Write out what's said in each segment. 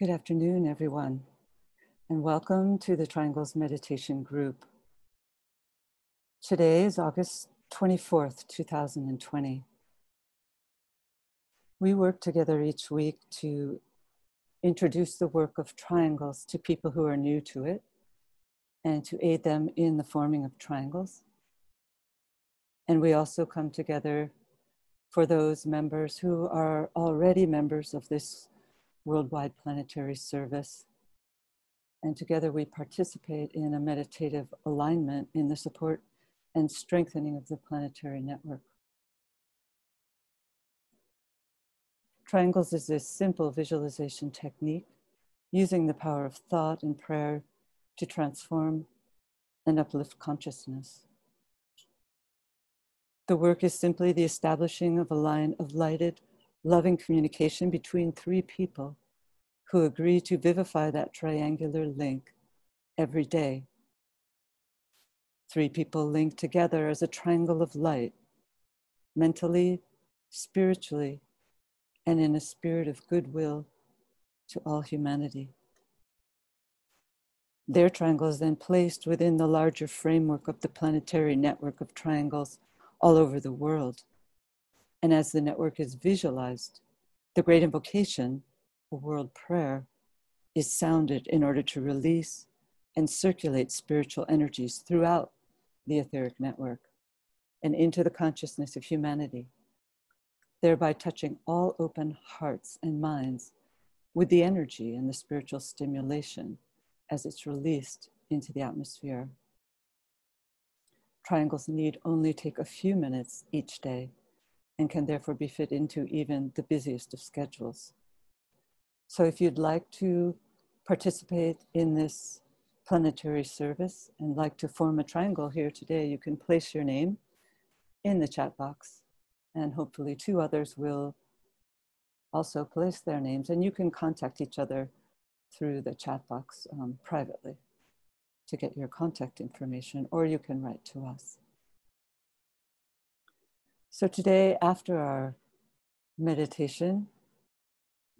Good afternoon, everyone, and welcome to the Triangles Meditation Group. Today is August 24th, 2020. We work together each week to introduce the work of triangles to people who are new to it and to aid them in the forming of triangles. And we also come together for those members who are already members of this worldwide planetary service. And together we participate in a meditative alignment in the support and strengthening of the planetary network. Triangles is a simple visualization technique using the power of thought and prayer to transform and uplift consciousness. The work is simply the establishing of a line of lighted, loving communication between three people who agree to vivify that triangular link every day. Three people linked together as a triangle of light, mentally, spiritually, and in a spirit of goodwill to all humanity. Their triangle is then placed within the larger framework of the planetary network of triangles all over the world. And as the network is visualized, the great invocation, a world prayer, is sounded in order to release and circulate spiritual energies throughout the etheric network and into the consciousness of humanity, thereby touching all open hearts and minds with the energy and the spiritual stimulation as it's released into the atmosphere. Triangles need only take a few minutes each day and can therefore be fit into even the busiest of schedules. So if you'd like to participate in this planetary service and like to form a triangle here today, you can place your name in the chat box and hopefully two others will also place their names and you can contact each other through the chat box um, privately to get your contact information or you can write to us. So today, after our meditation,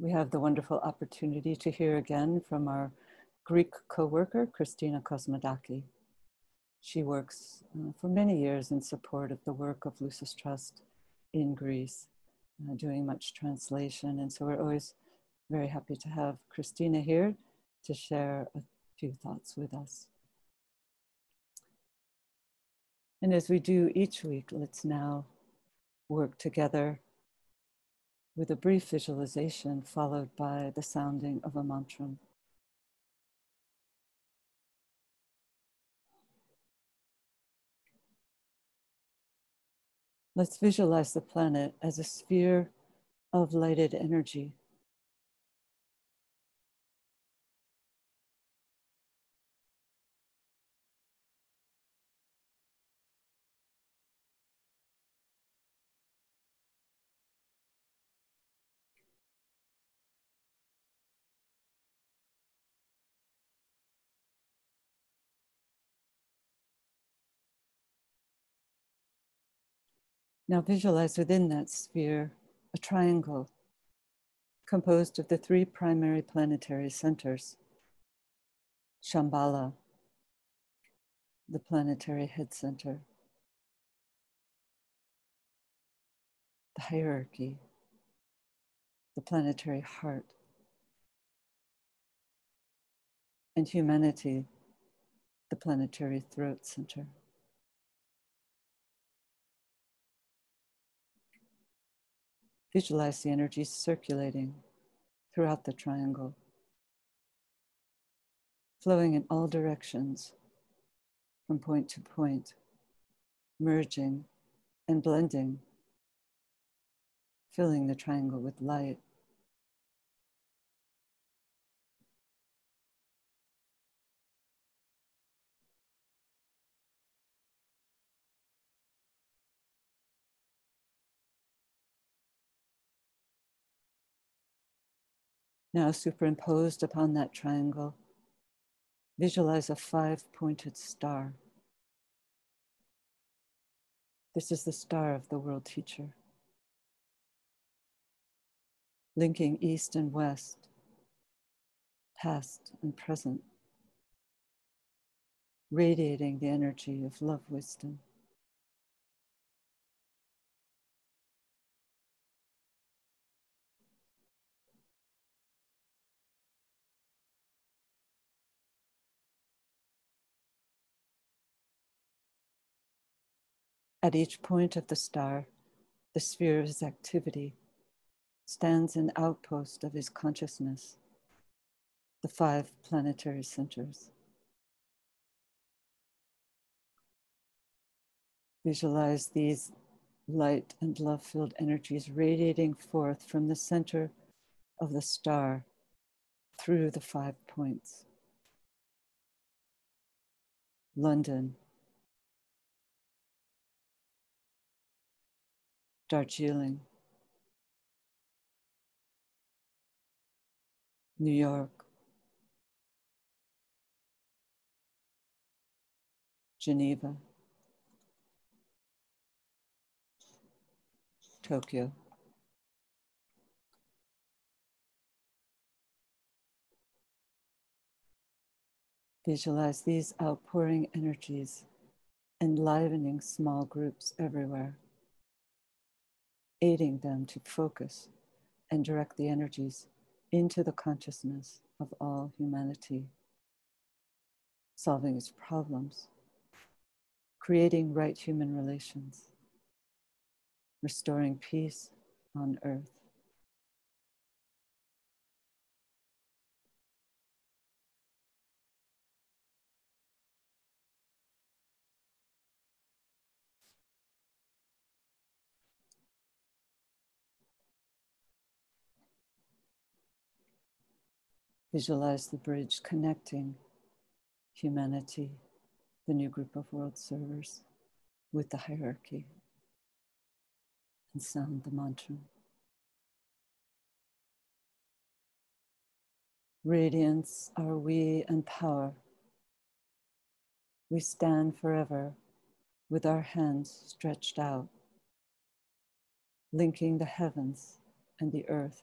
we have the wonderful opportunity to hear again from our Greek co-worker, Christina Kosmodaki. She works uh, for many years in support of the work of Lucis Trust in Greece, uh, doing much translation. And so we're always very happy to have Christina here to share a few thoughts with us. And as we do each week, let's now work together with a brief visualization followed by the sounding of a mantra. Let's visualize the planet as a sphere of lighted energy. Now visualize within that sphere a triangle composed of the three primary planetary centers Shambhala, the planetary head center, the hierarchy, the planetary heart, and humanity, the planetary throat center. Visualize the energy circulating throughout the triangle, flowing in all directions from point to point, merging and blending, filling the triangle with light. Now, superimposed upon that triangle, visualize a five pointed star. This is the star of the world teacher, linking east and west, past and present, radiating the energy of love wisdom. At each point of the star, the sphere of his activity stands an outpost of his consciousness, the five planetary centers. Visualize these light and love filled energies radiating forth from the center of the star through the five points. London, Darjeeling, New York, Geneva, Tokyo. Visualize these outpouring energies enlivening small groups everywhere aiding them to focus and direct the energies into the consciousness of all humanity, solving its problems, creating right human relations, restoring peace on earth. Visualize the bridge connecting humanity, the new group of world servers, with the hierarchy, and sound the mantra. Radiance are we and power. We stand forever with our hands stretched out, linking the heavens and the earth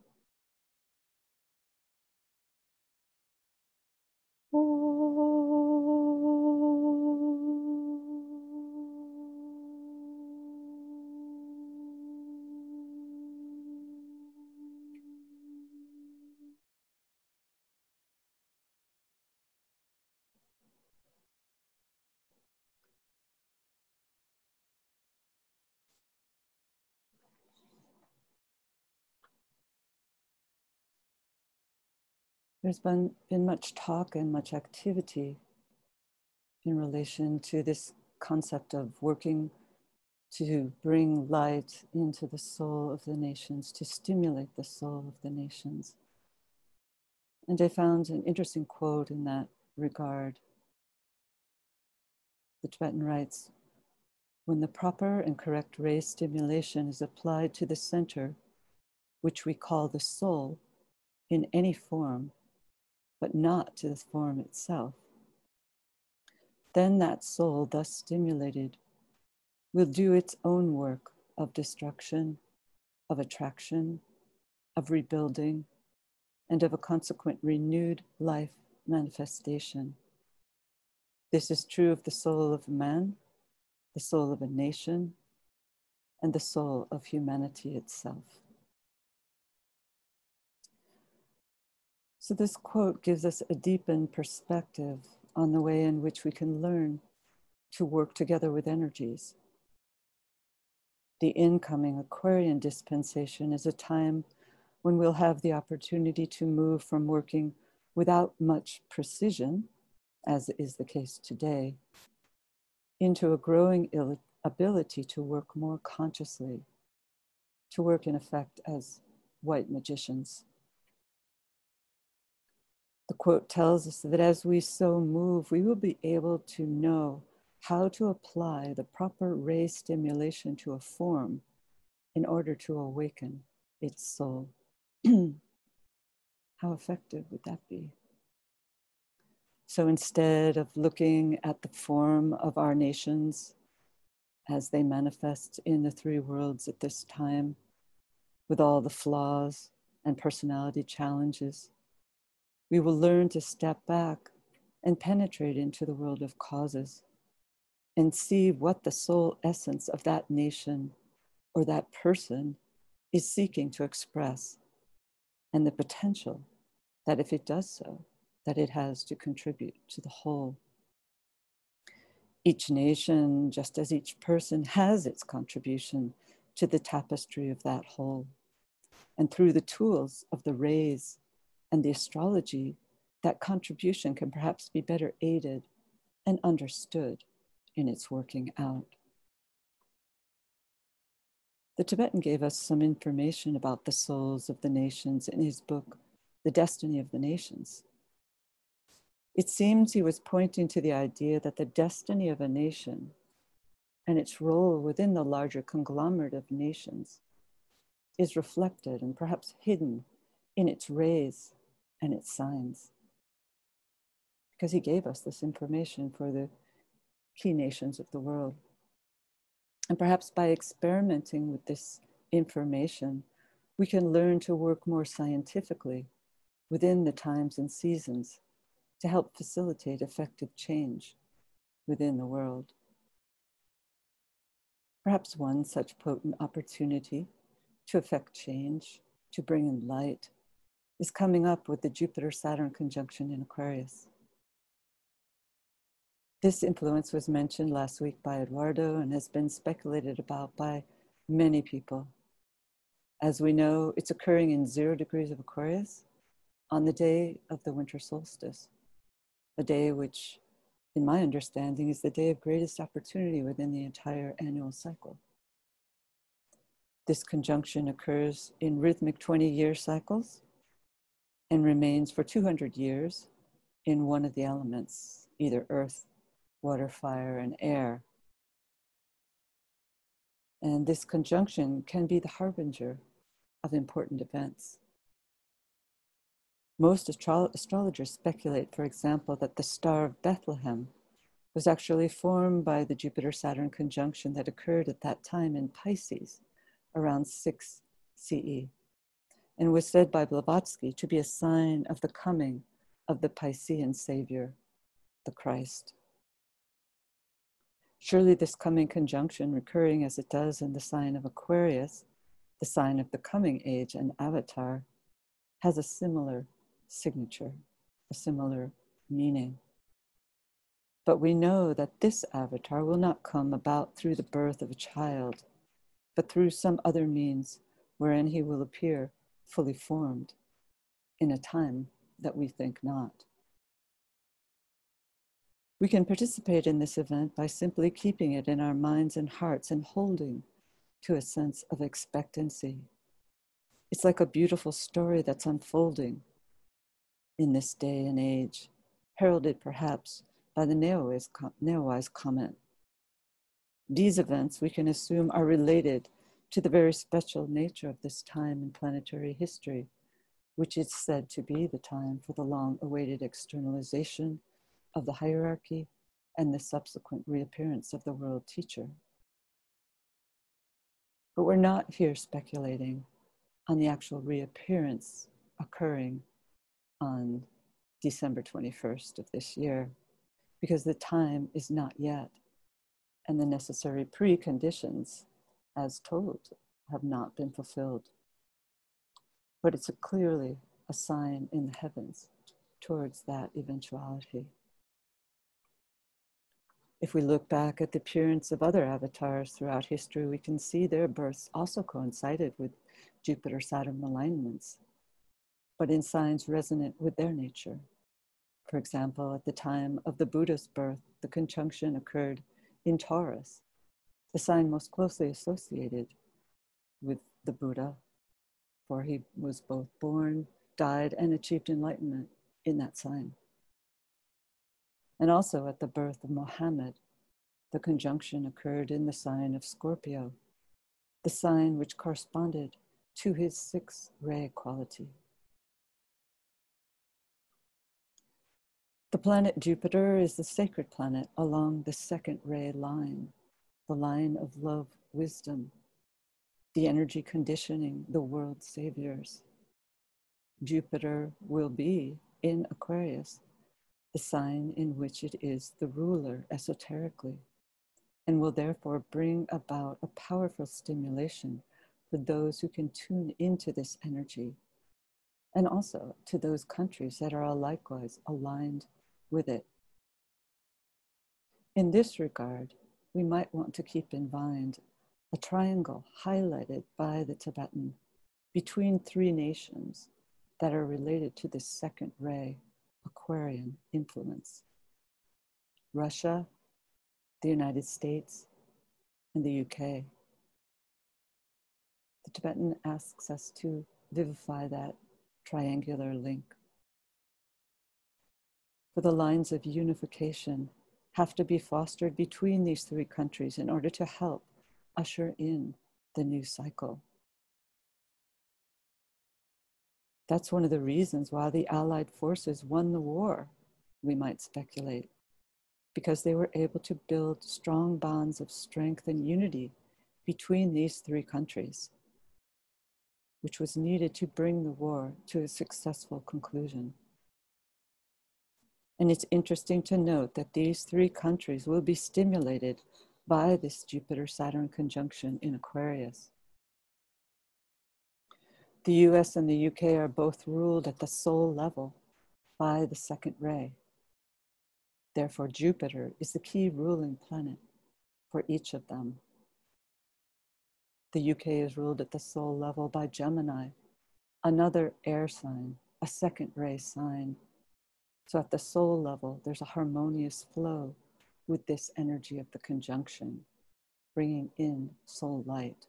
哦 There's been, been much talk and much activity in relation to this concept of working to bring light into the soul of the nations, to stimulate the soul of the nations. And I found an interesting quote in that regard. The Tibetan writes When the proper and correct ray stimulation is applied to the center, which we call the soul, in any form, but not to the form itself. Then that soul, thus stimulated, will do its own work of destruction, of attraction, of rebuilding, and of a consequent renewed life manifestation. This is true of the soul of man, the soul of a nation, and the soul of humanity itself. So, this quote gives us a deepened perspective on the way in which we can learn to work together with energies. The incoming Aquarian dispensation is a time when we'll have the opportunity to move from working without much precision, as is the case today, into a growing ability to work more consciously, to work in effect as white magicians. The quote tells us that as we so move, we will be able to know how to apply the proper ray stimulation to a form in order to awaken its soul. how effective would that be? So instead of looking at the form of our nations as they manifest in the three worlds at this time, with all the flaws and personality challenges, we will learn to step back and penetrate into the world of causes and see what the soul essence of that nation or that person is seeking to express and the potential that if it does so that it has to contribute to the whole. Each nation just as each person has its contribution to the tapestry of that whole. And through the tools of the rays and the astrology that contribution can perhaps be better aided and understood in its working out. The Tibetan gave us some information about the souls of the nations in his book, The Destiny of the Nations. It seems he was pointing to the idea that the destiny of a nation and its role within the larger conglomerate of nations is reflected and perhaps hidden in its rays and its signs. Because he gave us this information for the key nations of the world. And perhaps by experimenting with this information, we can learn to work more scientifically within the times and seasons to help facilitate effective change within the world. Perhaps one such potent opportunity to effect change, to bring in light, is coming up with the Jupiter Saturn conjunction in Aquarius. This influence was mentioned last week by Eduardo and has been speculated about by many people. As we know, it's occurring in zero degrees of Aquarius on the day of the winter solstice, a day which, in my understanding, is the day of greatest opportunity within the entire annual cycle. This conjunction occurs in rhythmic 20 year cycles and remains for 200 years in one of the elements, either earth, water, fire, and air. And this conjunction can be the harbinger of important events. Most astro- astrologers speculate, for example, that the Star of Bethlehem was actually formed by the Jupiter Saturn conjunction that occurred at that time in Pisces around 6 CE and was said by Blavatsky to be a sign of the coming of the Piscean Savior, the Christ. Surely, this coming conjunction, recurring as it does in the sign of Aquarius, the sign of the coming age and avatar, has a similar signature, a similar meaning. But we know that this avatar will not come about through the birth of a child, but through some other means wherein he will appear fully formed in a time that we think not. We can participate in this event by simply keeping it in our minds and hearts and holding to a sense of expectancy. It's like a beautiful story that's unfolding in this day and age, heralded perhaps by the Neowise comet. These events we can assume are related to the very special nature of this time in planetary history, which is said to be the time for the long awaited externalization of the hierarchy and the subsequent reappearance of the world teacher. But we're not here speculating on the actual reappearance occurring on December 21st of this year, because the time is not yet, and the necessary preconditions, as told, have not been fulfilled. But it's a clearly a sign in the heavens towards that eventuality. If we look back at the appearance of other avatars throughout history, we can see their births also coincided with Jupiter Saturn alignments, but in signs resonant with their nature. For example, at the time of the Buddha's birth, the conjunction occurred in Taurus, the sign most closely associated with the Buddha, for he was both born, died, and achieved enlightenment in that sign. And also at the birth of Mohammed, the conjunction occurred in the sign of Scorpio, the sign which corresponded to his six ray quality. The planet Jupiter is the sacred planet along the second ray line, the line of love, wisdom, the energy conditioning the world saviors. Jupiter will be in Aquarius, the sign in which it is the ruler esoterically, and will therefore bring about a powerful stimulation for those who can tune into this energy, and also to those countries that are likewise aligned with it. In this regard, we might want to keep in mind a triangle highlighted by the Tibetan between three nations that are related to this second ray Aquarian influence Russia, the United States, and the UK. The Tibetan asks us to vivify that triangular link. For the lines of unification have to be fostered between these three countries in order to help usher in the new cycle. That's one of the reasons why the Allied forces won the war, we might speculate, because they were able to build strong bonds of strength and unity between these three countries, which was needed to bring the war to a successful conclusion. And it's interesting to note that these three countries will be stimulated by this Jupiter Saturn conjunction in Aquarius. The US and the UK are both ruled at the soul level by the second ray. Therefore, Jupiter is the key ruling planet for each of them. The UK is ruled at the soul level by Gemini, another air sign, a second ray sign. So at the soul level, there's a harmonious flow with this energy of the conjunction, bringing in soul light.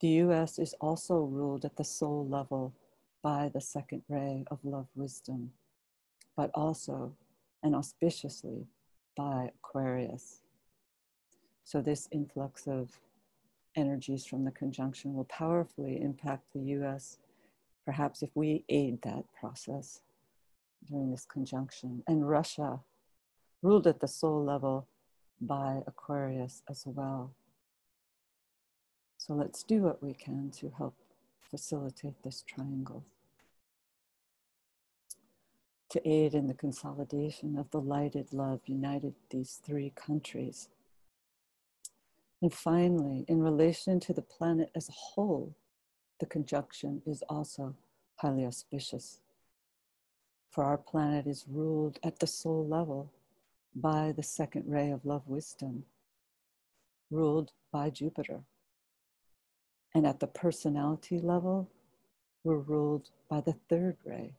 The US is also ruled at the soul level by the second ray of love wisdom, but also and auspiciously by Aquarius. So, this influx of energies from the conjunction will powerfully impact the US, perhaps if we aid that process during this conjunction. And Russia, ruled at the soul level by Aquarius as well. So let's do what we can to help facilitate this triangle. To aid in the consolidation of the lighted love united these three countries. And finally, in relation to the planet as a whole, the conjunction is also highly auspicious for our planet is ruled at the soul level by the second ray of love wisdom, ruled by Jupiter. And at the personality level, we're ruled by the third ray,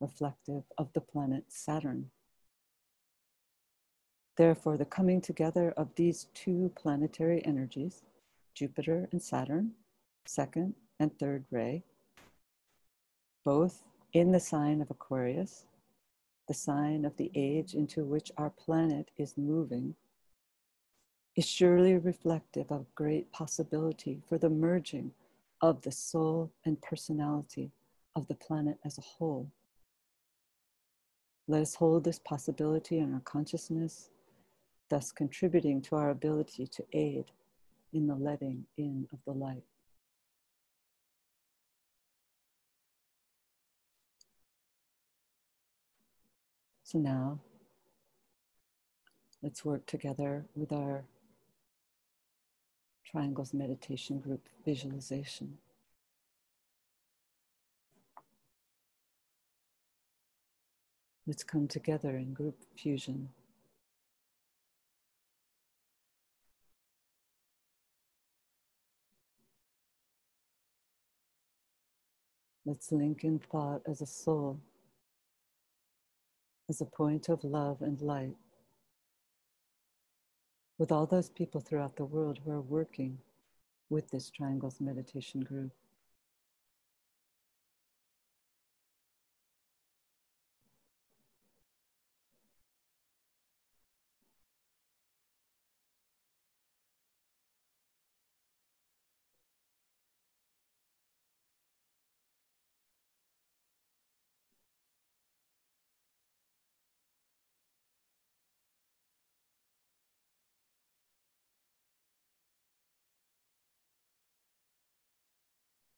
reflective of the planet Saturn. Therefore, the coming together of these two planetary energies, Jupiter and Saturn, second and third ray, both in the sign of Aquarius, the sign of the age into which our planet is moving, is surely reflective of great possibility for the merging of the soul and personality of the planet as a whole. Let us hold this possibility in our consciousness, thus contributing to our ability to aid in the letting in of the light. So now, let's work together with our Triangles Meditation Group visualization. Let's come together in group fusion. Let's link in thought as a soul as a point of love and light with all those people throughout the world who are working with this Triangles Meditation Group.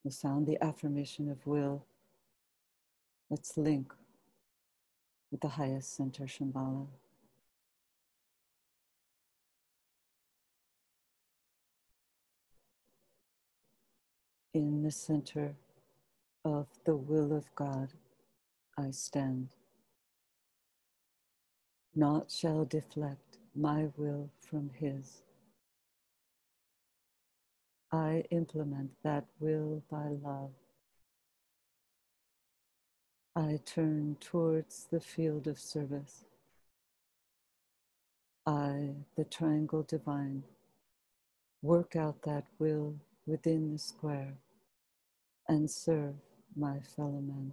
We'll sound the affirmation of will. Let's link with the highest center, Shambhala. In the center of the will of God, I stand. Naught shall deflect my will from His. I implement that will by love. I turn towards the field of service. I, the triangle divine, work out that will within the square and serve my fellow men.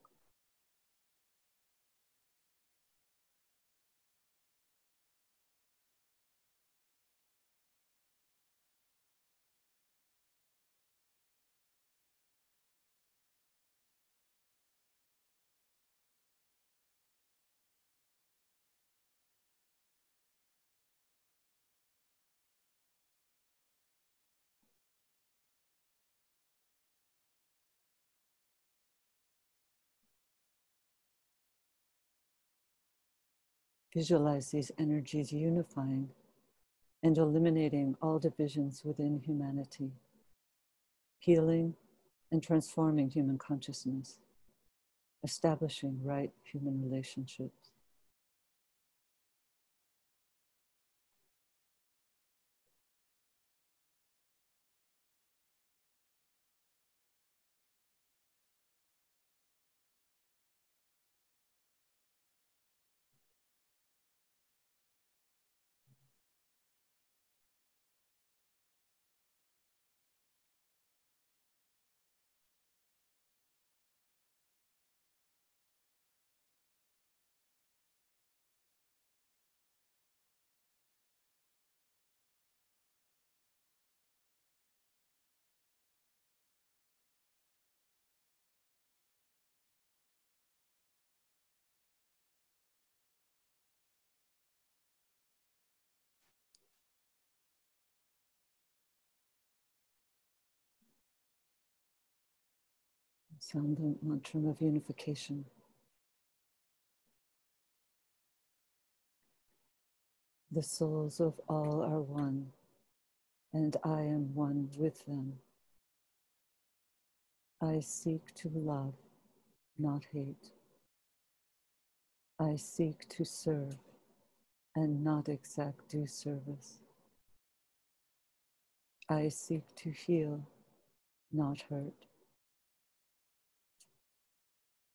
Visualize these energies unifying and eliminating all divisions within humanity, healing and transforming human consciousness, establishing right human relationships. Sound the mantra of unification. The souls of all are one, and I am one with them. I seek to love, not hate. I seek to serve and not exact due service. I seek to heal, not hurt.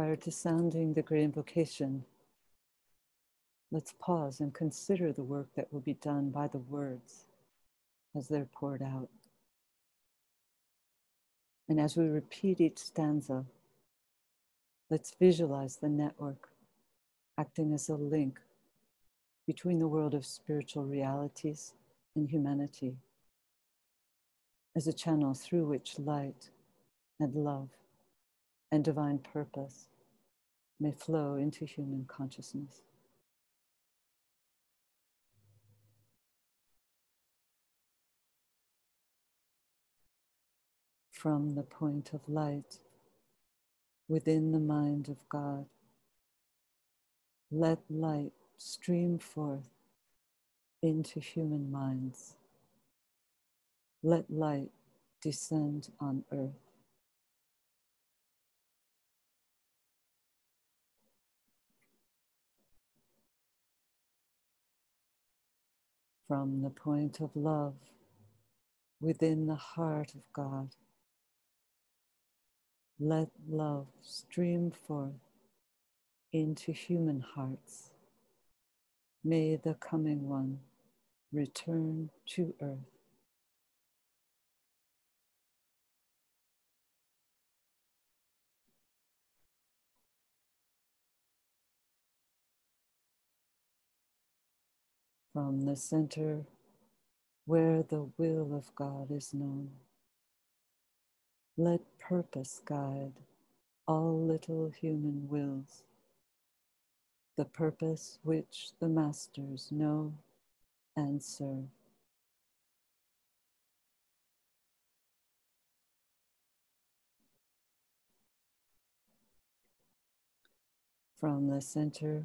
Prior to sounding the great invocation, let's pause and consider the work that will be done by the words as they're poured out. And as we repeat each stanza, let's visualize the network acting as a link between the world of spiritual realities and humanity, as a channel through which light and love and divine purpose may flow into human consciousness. From the point of light within the mind of God, let light stream forth into human minds. Let light descend on earth. From the point of love within the heart of God. Let love stream forth into human hearts. May the coming one return to earth. From the center where the will of God is known. Let purpose guide all little human wills, the purpose which the masters know and serve. From the center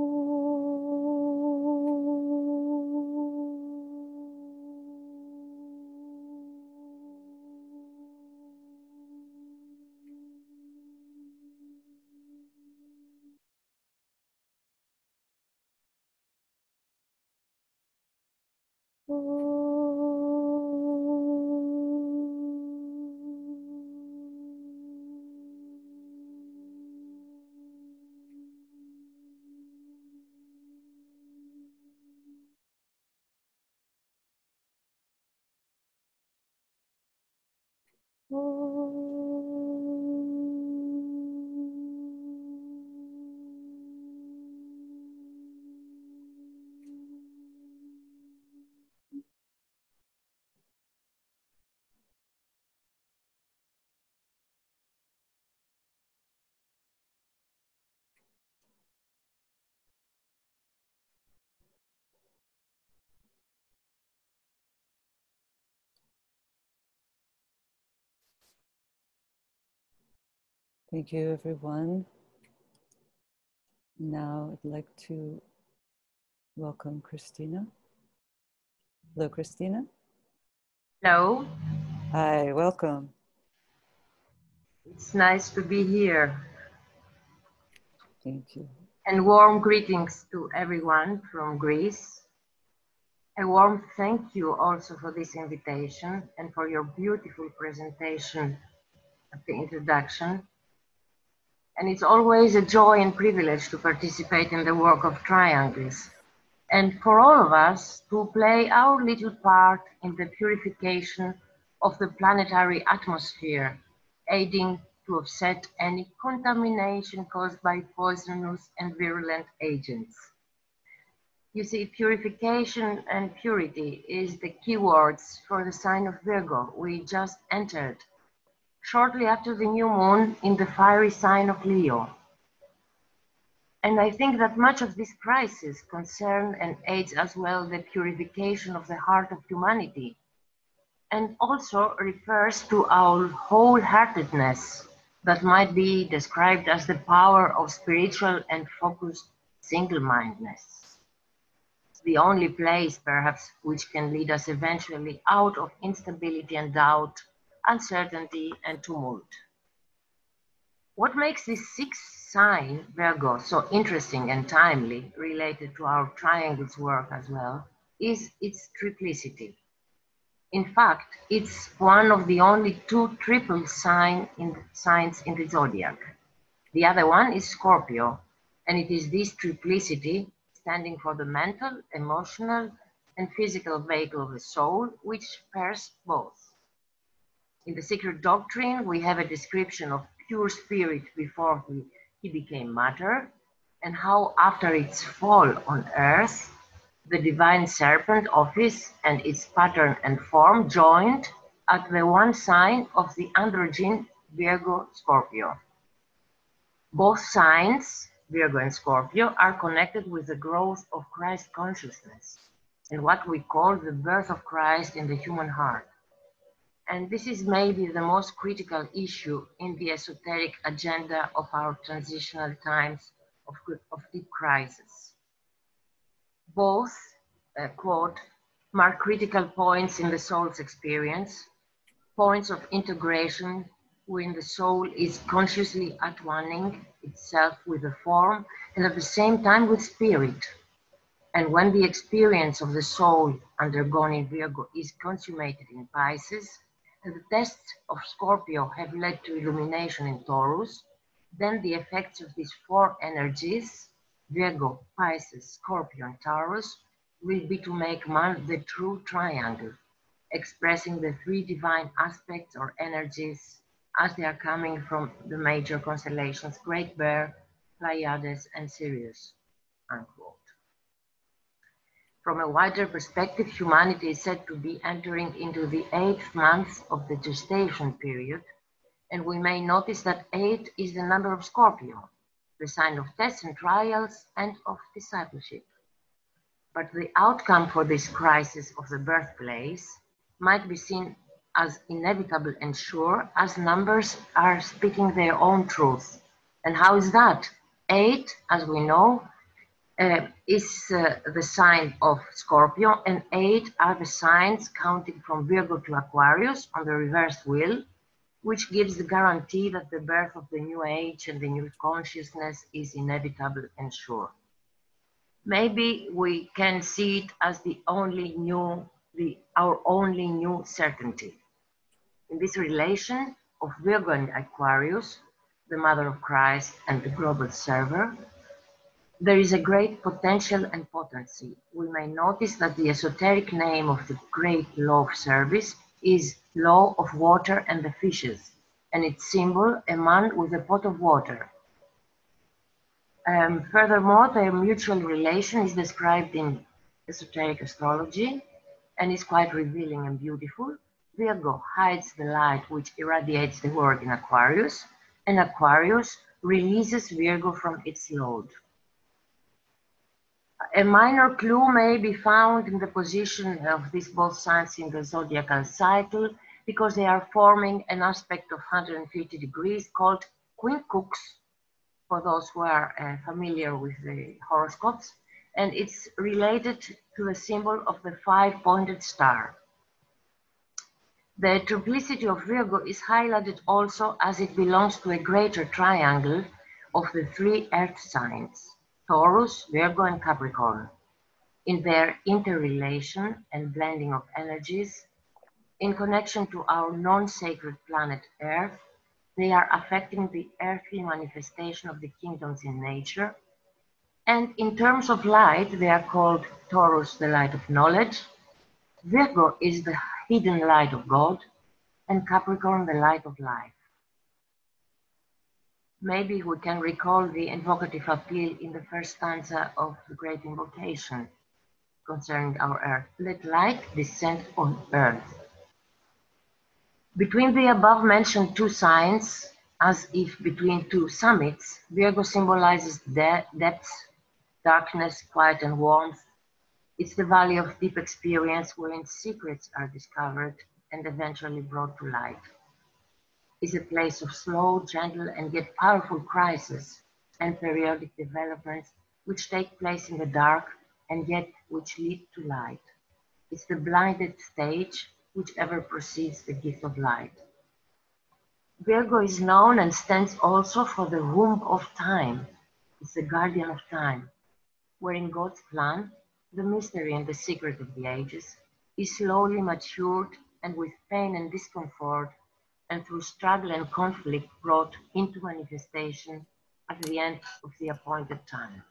ผู้ Thank you, everyone. Now I'd like to welcome Christina. Hello, Christina. Hello. Hi, welcome. It's nice to be here. Thank you. And warm greetings to everyone from Greece. A warm thank you also for this invitation and for your beautiful presentation of the introduction and it's always a joy and privilege to participate in the work of triangles and for all of us to play our little part in the purification of the planetary atmosphere, aiding to offset any contamination caused by poisonous and virulent agents. You see, purification and purity is the keywords for the sign of Virgo we just entered shortly after the new moon in the fiery sign of Leo. And I think that much of this crisis concerns and aids as well the purification of the heart of humanity, and also refers to our wholeheartedness that might be described as the power of spiritual and focused single-mindedness. The only place, perhaps, which can lead us eventually out of instability and doubt uncertainty, and tumult. What makes this sixth sign, Virgo, so interesting and timely, related to our triangles work as well, is its triplicity. In fact, it's one of the only two triple sign in signs in the zodiac. The other one is Scorpio, and it is this triplicity, standing for the mental, emotional, and physical vehicle of the soul, which pairs both. In the sacred doctrine, we have a description of pure spirit before he, he became matter, and how after its fall on earth, the divine serpent Ophis and its pattern and form joined at the one sign of the androgyne Virgo Scorpio. Both signs, Virgo and Scorpio, are connected with the growth of Christ consciousness and what we call the birth of Christ in the human heart. And this is maybe the most critical issue in the esoteric agenda of our transitional times of, of deep crisis. Both, uh, quote, mark critical points in the soul's experience, points of integration when the soul is consciously at-oneing itself with the form and at the same time with spirit. And when the experience of the soul undergone in Virgo is consummated in Pisces, the tests of Scorpio have led to illumination in Taurus, then the effects of these four energies, Virgo, Pisces, Scorpio, and Taurus, will be to make man the true triangle, expressing the three divine aspects or energies as they are coming from the major constellations, Great Bear, Pleiades, and Sirius, unquote. From a wider perspective, humanity is said to be entering into the eighth month of the gestation period, and we may notice that eight is the number of Scorpio, the sign of tests and trials and of discipleship. But the outcome for this crisis of the birthplace might be seen as inevitable and sure as numbers are speaking their own truth. And how is that? Eight, as we know, uh, is uh, the sign of Scorpio, and eight are the signs counting from Virgo to Aquarius on the reverse wheel, which gives the guarantee that the birth of the new age and the new consciousness is inevitable and sure maybe we can see it as the only new, the, our only new certainty. In this relation of Virgo and Aquarius, the mother of Christ and the global server, there is a great potential and potency. We may notice that the esoteric name of the great law of service is law of water and the fishes, and its symbol, a man with a pot of water, um, furthermore, their mutual relation is described in esoteric astrology and is quite revealing and beautiful. Virgo hides the light which irradiates the world in Aquarius, and Aquarius releases Virgo from its load. A minor clue may be found in the position of these both signs in the zodiacal cycle because they are forming an aspect of 150 degrees called quincunx for those who are uh, familiar with the horoscopes. And it's related to the symbol of the five-pointed star. The triplicity of Virgo is highlighted also as it belongs to a greater triangle of the three earth signs, Taurus, Virgo, and Capricorn. In their interrelation and blending of energies, in connection to our non-sacred planet Earth, they are affecting the earthly manifestation of the kingdoms in nature. And in terms of light, they are called Taurus, the light of knowledge, Virgo is the hidden light of God, and Capricorn, the light of life. Maybe we can recall the invocative appeal in the first stanza of the Great Invocation concerning our earth. Let light descend on earth. Between the above mentioned two signs, as if between two summits, Virgo symbolizes de depth, darkness, quiet, and warmth. It's the valley of deep experience wherein secrets are discovered and eventually brought to light. It's a place of slow, gentle, and yet powerful crises and periodic developments which take place in the dark and yet which lead to light. It's the blinded stage which ever precedes the gift of light. Virgo is known and stands also for the womb of time. It's the guardian of time, where in God's plan, the mystery and the secret of the ages is slowly matured and with pain and discomfort and through struggle and conflict brought into manifestation at the end of the appointed time.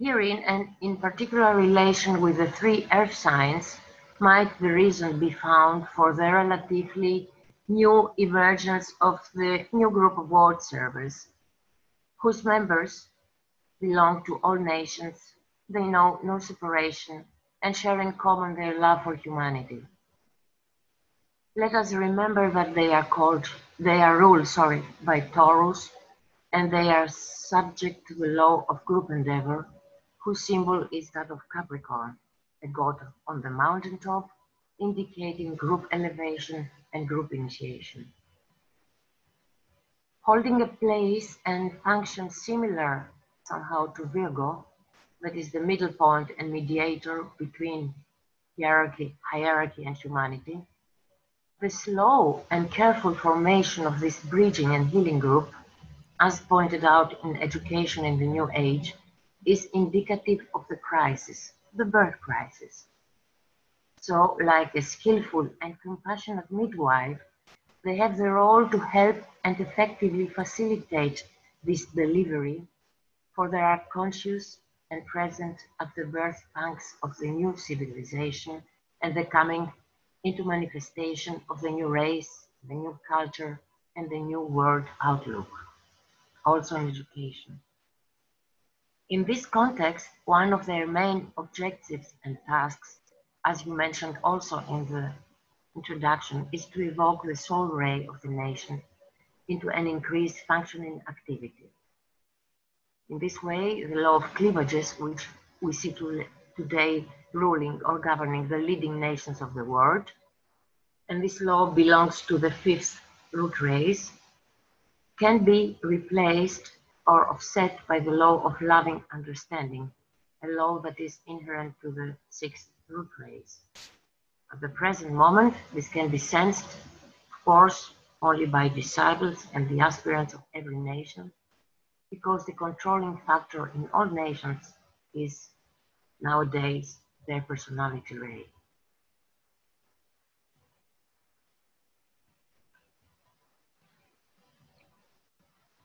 Herein, and in particular relation with the three earth signs, might the reason be found for the relatively new emergence of the new group of world servers, whose members belong to all nations, they know no separation, and share in common their love for humanity. Let us remember that they are called, they are ruled, sorry, by Taurus, and they are subject to the law of group endeavor, whose symbol is that of Capricorn a god on the mountaintop, indicating group elevation and group initiation. Holding a place and function similar somehow to Virgo, that is the middle point and mediator between hierarchy, hierarchy and humanity, The slow and careful formation of this bridging and healing group, as pointed out in Education in the New Age, is indicative of the crisis, the birth crisis. So, like a skillful and compassionate midwife, they have the role to help and effectively facilitate this delivery, for they are conscious and present at the birth pangs of the new civilization and the coming into manifestation of the new race, the new culture, and the new world outlook, also in education. In this context, one of their main objectives and tasks, as you mentioned also in the introduction, is to evoke the soul ray of the nation into an increased functioning activity. In this way, the law of cleavages, which we see to, today ruling or governing the leading nations of the world, and this law belongs to the fifth root race, can be replaced or offset by the law of loving understanding, a law that is inherent to the sixth root race. At the present moment, this can be sensed, of course, only by disciples and the aspirants of every nation, because the controlling factor in all nations is nowadays their personality ray.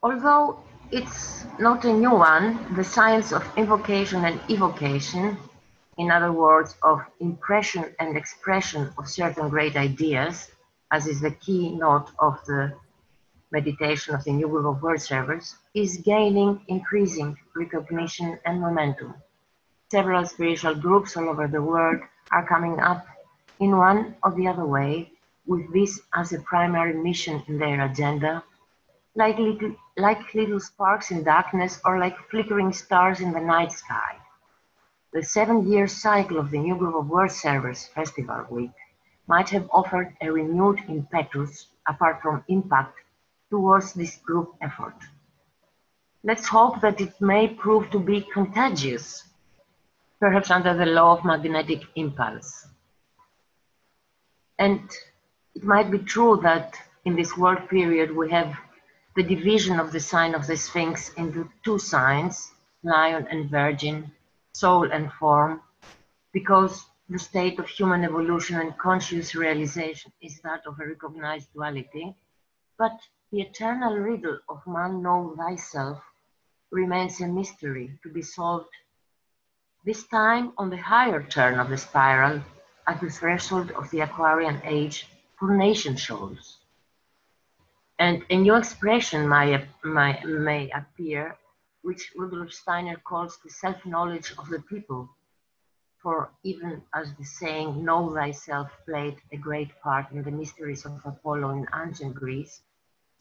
Although it's not a new one, the science of invocation and evocation, in other words, of impression and expression of certain great ideas, as is the keynote of the meditation of the New Group of World Servers, is gaining increasing recognition and momentum. Several spiritual groups all over the world are coming up in one or the other way with this as a primary mission in their agenda, like little, like little sparks in darkness or like flickering stars in the night sky. The seven-year cycle of the New Group of World Servers Festival Week might have offered a renewed impetus, apart from impact, towards this group effort. Let's hope that it may prove to be contagious, perhaps under the law of magnetic impulse. And it might be true that in this world period we have the division of the sign of the Sphinx into two signs, lion and virgin, soul and form, because the state of human evolution and conscious realization is that of a recognized duality, but the eternal riddle of man know thyself remains a mystery to be solved, this time on the higher turn of the spiral at the threshold of the Aquarian age for nation souls. And a new expression may, may, may appear, which Rudolf Steiner calls the self-knowledge of the people. For even as the saying, know thyself played a great part in the mysteries of Apollo in ancient Greece,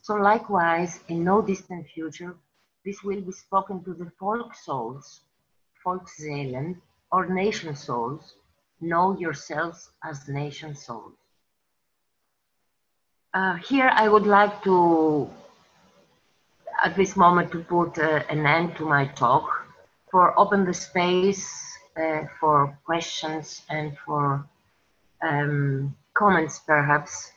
so likewise, in no distant future, this will be spoken to the folk souls, Volksseelen, or nation souls. Know yourselves as nation souls. Uh, here I would like to, at this moment, to put uh, an end to my talk, for open the space uh, for questions and for um, comments perhaps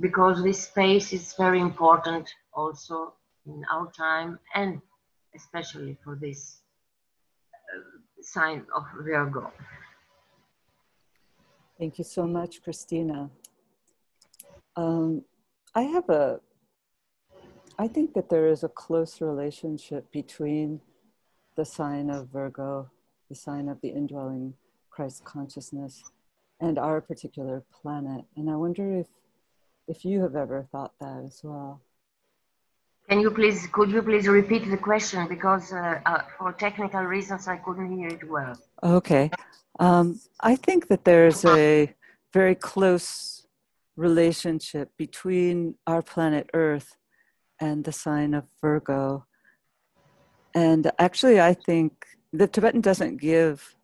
because this space is very important also in our time and especially for this uh, sign of Virgo. Thank you so much, Christina. Um, I have a, I think that there is a close relationship between the sign of Virgo, the sign of the indwelling Christ consciousness, and our particular planet. And I wonder if if you have ever thought that as well. Can you please, could you please repeat the question because uh, uh, for technical reasons I couldn't hear it well. Okay. Um, I think that there's a very close relationship between our planet Earth and the sign of Virgo. And actually, I think the Tibetan doesn't give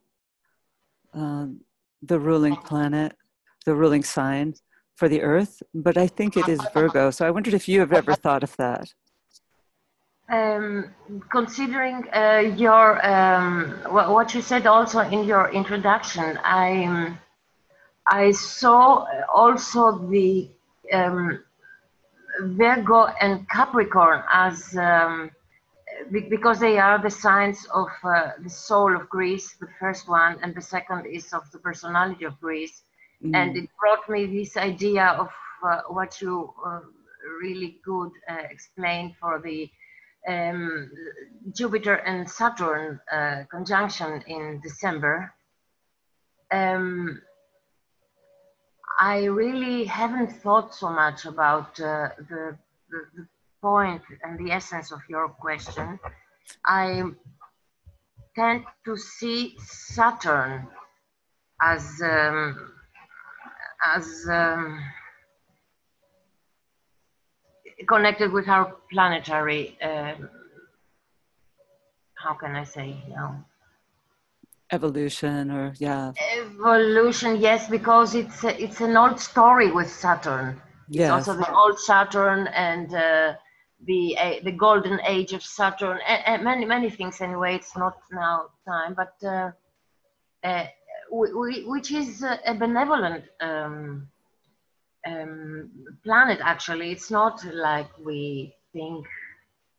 um, the ruling planet, the ruling sign, for the earth, but I think it is Virgo. So I wondered if you have ever thought of that. Um, considering uh, your um, what you said also in your introduction, I I saw also the um, Virgo and Capricorn as um, because they are the signs of uh, the soul of Greece, the first one, and the second is of the personality of Greece. Mm. And it brought me this idea of uh, what you uh, really good uh, explained for the um, Jupiter and Saturn uh, conjunction in December. Um, I really haven't thought so much about uh, the, the, the point and the essence of your question. I tend to see Saturn as um, as um, connected with our planetary. Um, how can I say now? Evolution, or yeah. Evolution, yes, because it's a, it's an old story with Saturn. Yes. It's also the old Saturn and uh, the uh, the golden age of Saturn, and, many many things. Anyway, it's not now time, but uh, uh we, which is a benevolent um, um, planet. Actually, it's not like we think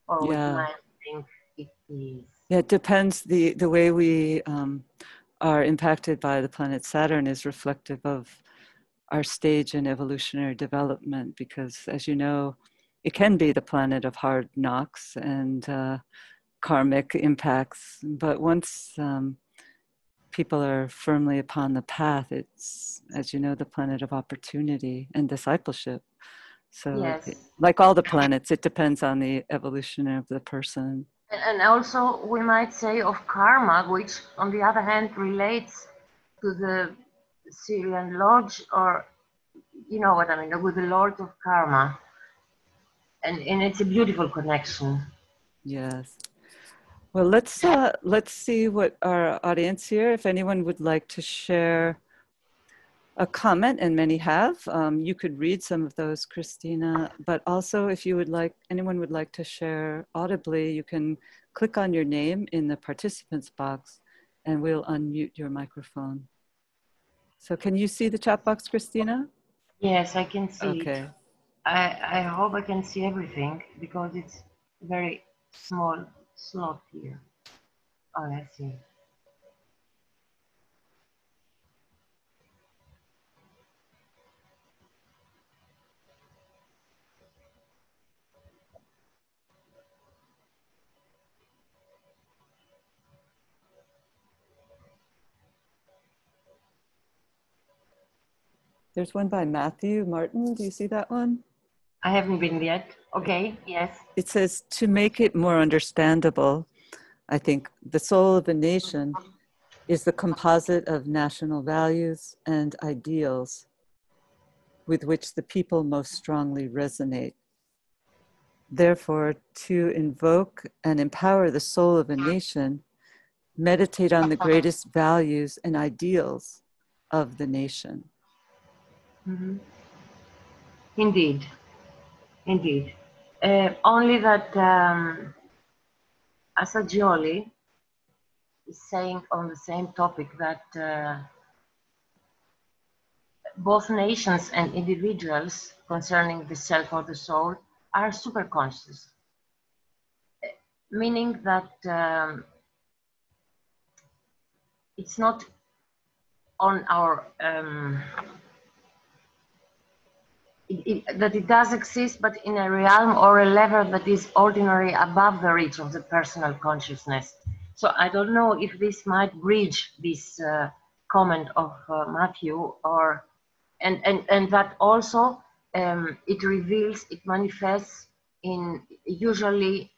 or yeah. we might think it is. Yeah, it depends. the The way we um, are impacted by the planet Saturn is reflective of our stage in evolutionary development, because, as you know, it can be the planet of hard knocks and uh, karmic impacts. But once um, people are firmly upon the path, it's, as you know, the planet of opportunity and discipleship. So, yes. like all the planets, it depends on the evolution of the person. And also, we might say of karma, which on the other hand relates to the Sirian Lodge, or you know what I mean, with the Lord of Karma. And, and it's a beautiful connection. Yes. Well, let's uh, let's see what our audience here. If anyone would like to share a comment, and many have, um, you could read some of those, Christina. But also, if you would like, anyone would like to share audibly, you can click on your name in the participants box, and we'll unmute your microphone. So, can you see the chat box, Christina? Yes, I can see. Okay. I I hope I can see everything because it's very small slot here. Oh, I see. There's one by Matthew Martin. Do you see that one? I haven't been yet. Okay, yes. It says to make it more understandable, I think the soul of a nation is the composite of national values and ideals with which the people most strongly resonate. Therefore, to invoke and empower the soul of a nation, meditate on the greatest values and ideals of the nation. Mm-hmm. Indeed. Indeed. Uh, only that um, Assagioli is saying on the same topic that uh, both nations and individuals concerning the self or the soul are superconscious, meaning that um, it's not on our um, it, that it does exist, but in a realm or a level that is ordinary above the reach of the personal consciousness. So I don't know if this might bridge this uh, comment of uh, Matthew, or and and and that also um, it reveals, it manifests in usually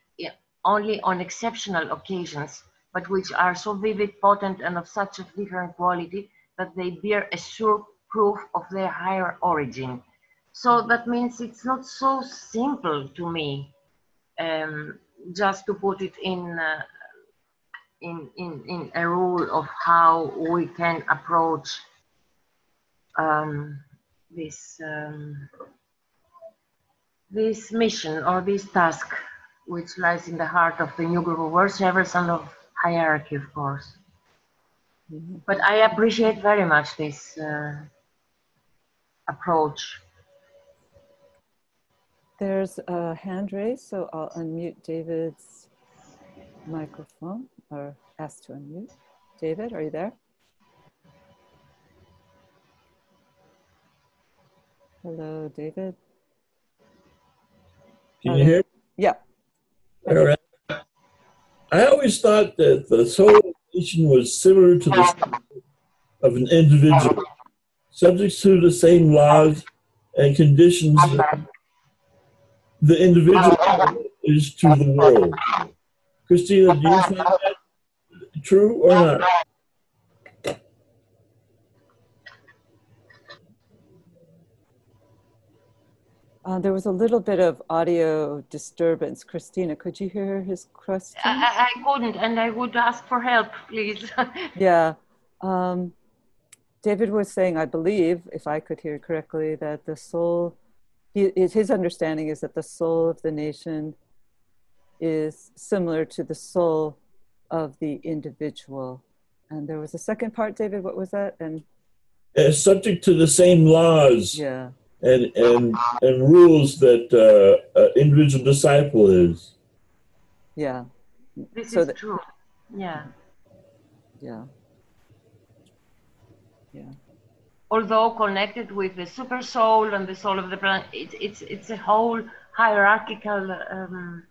only on exceptional occasions, but which are so vivid, potent, and of such a different quality that they bear a sure proof of their higher origin so that means it's not so simple to me um, just to put it in, uh, in, in, in a rule of how we can approach um, this, um, this mission or this task which lies in the heart of the new group of world servers and of hierarchy, of course. Mm -hmm. But I appreciate very much this uh, approach. There's a hand raised, so I'll unmute David's microphone or ask to unmute. David, are you there? Hello, David. Can you hear? Yeah. All right. I always thought that the soul nation was similar to the of an individual, subject to the same laws and conditions that the individual is to the world. Christina, do you find that true or not? Uh, there was a little bit of audio disturbance. Christina, could you hear his question? I, I couldn't, and I would ask for help, please. yeah. Um, David was saying, I believe, if I could hear correctly, that the soul, he, his understanding is that the soul of the nation is similar to the soul of the individual. And there was a second part, David, what was that? And uh, subject to the same laws. Yeah and and and rules that uh, an individual disciple is. Yeah. This so is that, true. Yeah. Yeah. Yeah. Although connected with the super soul and the soul of the planet, it's it's it's a whole hierarchical um,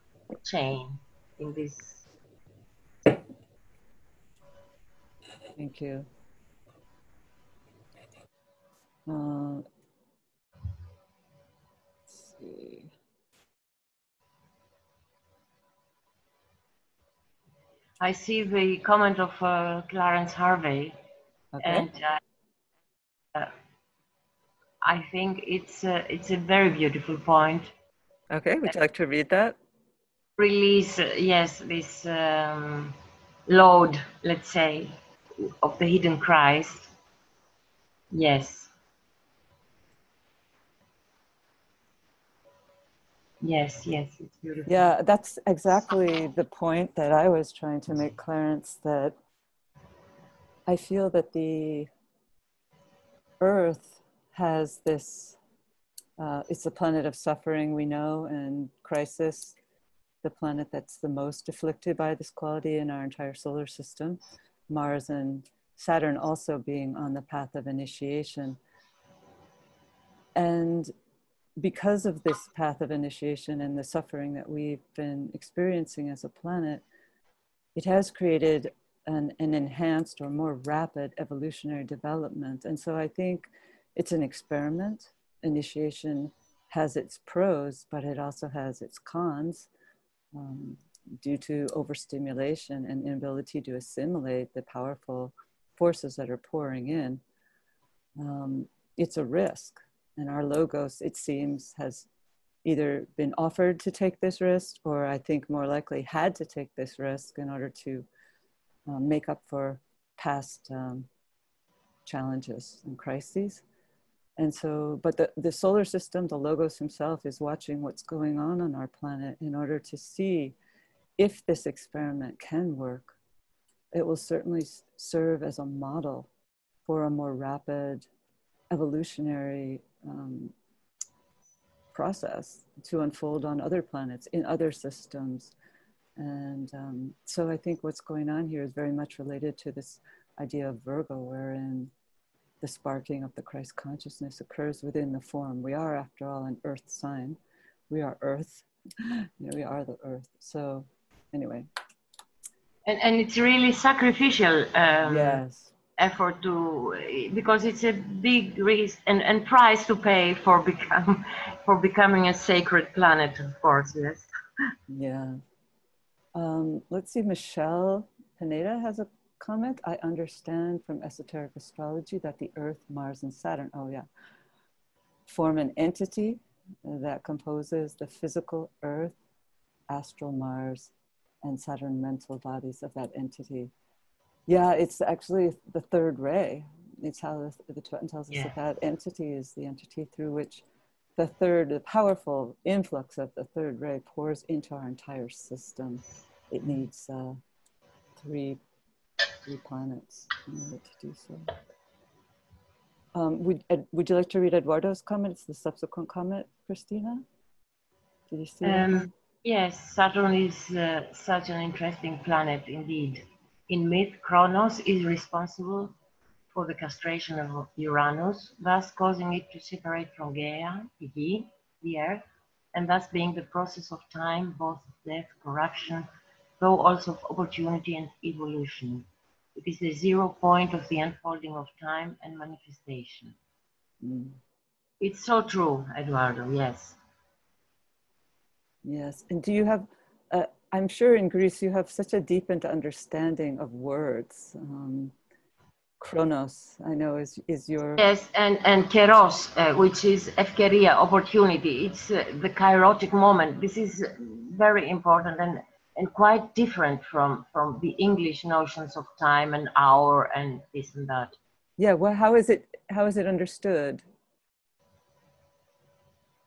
chain in this. Thank you. Uh, I see the comment of uh, Clarence Harvey, okay. and uh, I think it's a, it's a very beautiful point. Okay, would you like to read that? Release, uh, yes, this um, load, let's say, of the hidden Christ. Yes. Yes, yes, it's beautiful. Yeah, that's exactly the point that I was trying to make, Clarence, that I feel that the earth has this, uh, it's a planet of suffering, we know, and crisis, the planet that's the most afflicted by this quality in our entire solar system. Mars and Saturn also being on the path of initiation. And because of this path of initiation and the suffering that we've been experiencing as a planet, it has created an, an, enhanced or more rapid evolutionary development. And so I think it's an experiment. Initiation has its pros, but it also has its cons um, due to overstimulation and inability to assimilate the powerful forces that are pouring in. Um, it's a risk and our logos, it seems, has either been offered to take this risk or I think more likely had to take this risk in order to um, make up for past um, challenges and crises. And so, but the, the solar system, the Logos himself, is watching what's going on on our planet in order to see if this experiment can work. It will certainly serve as a model for a more rapid evolutionary um, process to unfold on other planets, in other systems. And um, so I think what's going on here is very much related to this idea of Virgo, wherein the sparking of the Christ consciousness occurs within the form. We are, after all, an earth sign. We are earth. you know, we are the earth. So, anyway. And, and it's really sacrificial. Um, yes effort to because it's a big risk and, and price to pay for become for becoming a sacred planet of course yes yeah um, let's see michelle pineda has a comment i understand from esoteric astrology that the earth mars and saturn oh yeah form an entity that composes the physical earth astral mars and saturn mental bodies of that entity yeah, it's actually the third ray. It's how the, the Tibetan tells us yeah. that that entity is the entity through which the third, the powerful influx of the third ray pours into our entire system. It needs uh, three, three planets in order to do so. Um, would, would you like to read Eduardo's comment? It's the subsequent comment, Christina? Did you see um. Yes, Saturn is uh, such an interesting planet indeed. In myth, Kronos is responsible for the castration of Uranus, thus causing it to separate from Gaia, the Earth, and thus being the process of time, both death, corruption, though also of opportunity and evolution. It is the zero point of the unfolding of time and manifestation. Mm. It's so true, Eduardo, yes. Yes, and do you have, uh, I'm sure in Greece you have such a deepened understanding of words. Um, chronos, I know, is, is your. Yes, and, and kairos, uh, which is efkeria, opportunity. It's uh, the kairotic moment. This is very important. And and quite different from, from the English notions of time and hour and this and that. Yeah, well, how is it, how is it understood?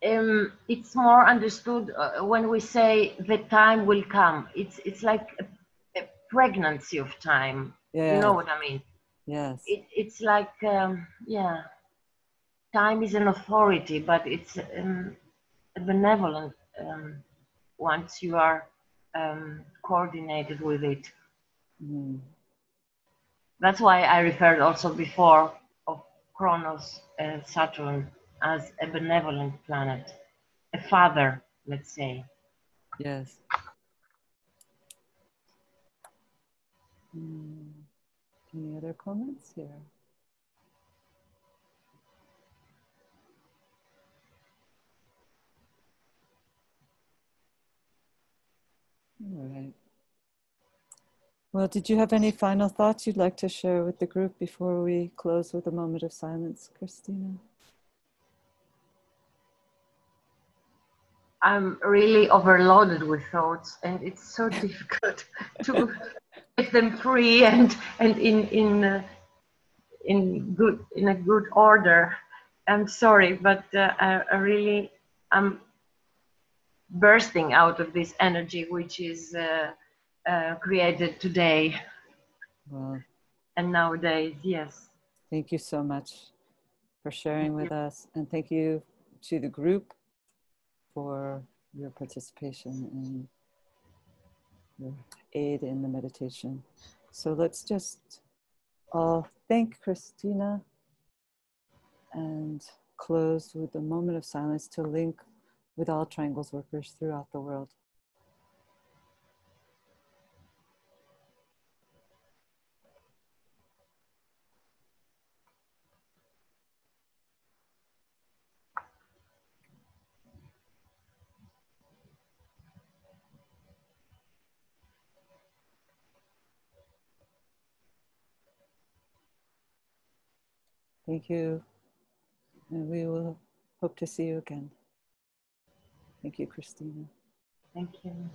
um, it's more understood uh, when we say the time will come. It's it's like a, a pregnancy of time. Yeah. You know what I mean? Yes. It, it's like um, yeah, time is an authority, but it's um, a benevolent um, once you are um, coordinated with it. Mm. That's why I referred also before of Kronos, uh, Saturn as a benevolent planet, a father, let's say. Yes. Mm. Any other comments here? All right. Well, did you have any final thoughts you'd like to share with the group before we close with a moment of silence, Christina? I'm really overloaded with thoughts, and it's so difficult to get them free and and in in uh, in good in a good order. I'm sorry, but uh, I, I really I'm bursting out of this energy which is uh, uh, created today Well, and nowadays. Yes. thank you so much for sharing with us, and thank you to the group for your participation and your aid in the meditation. So let's just all thank Christina and close with a moment of silence to link with all triangles workers throughout the world. Thank you. And we will hope to see you again. Thank you, Christina. Thank you.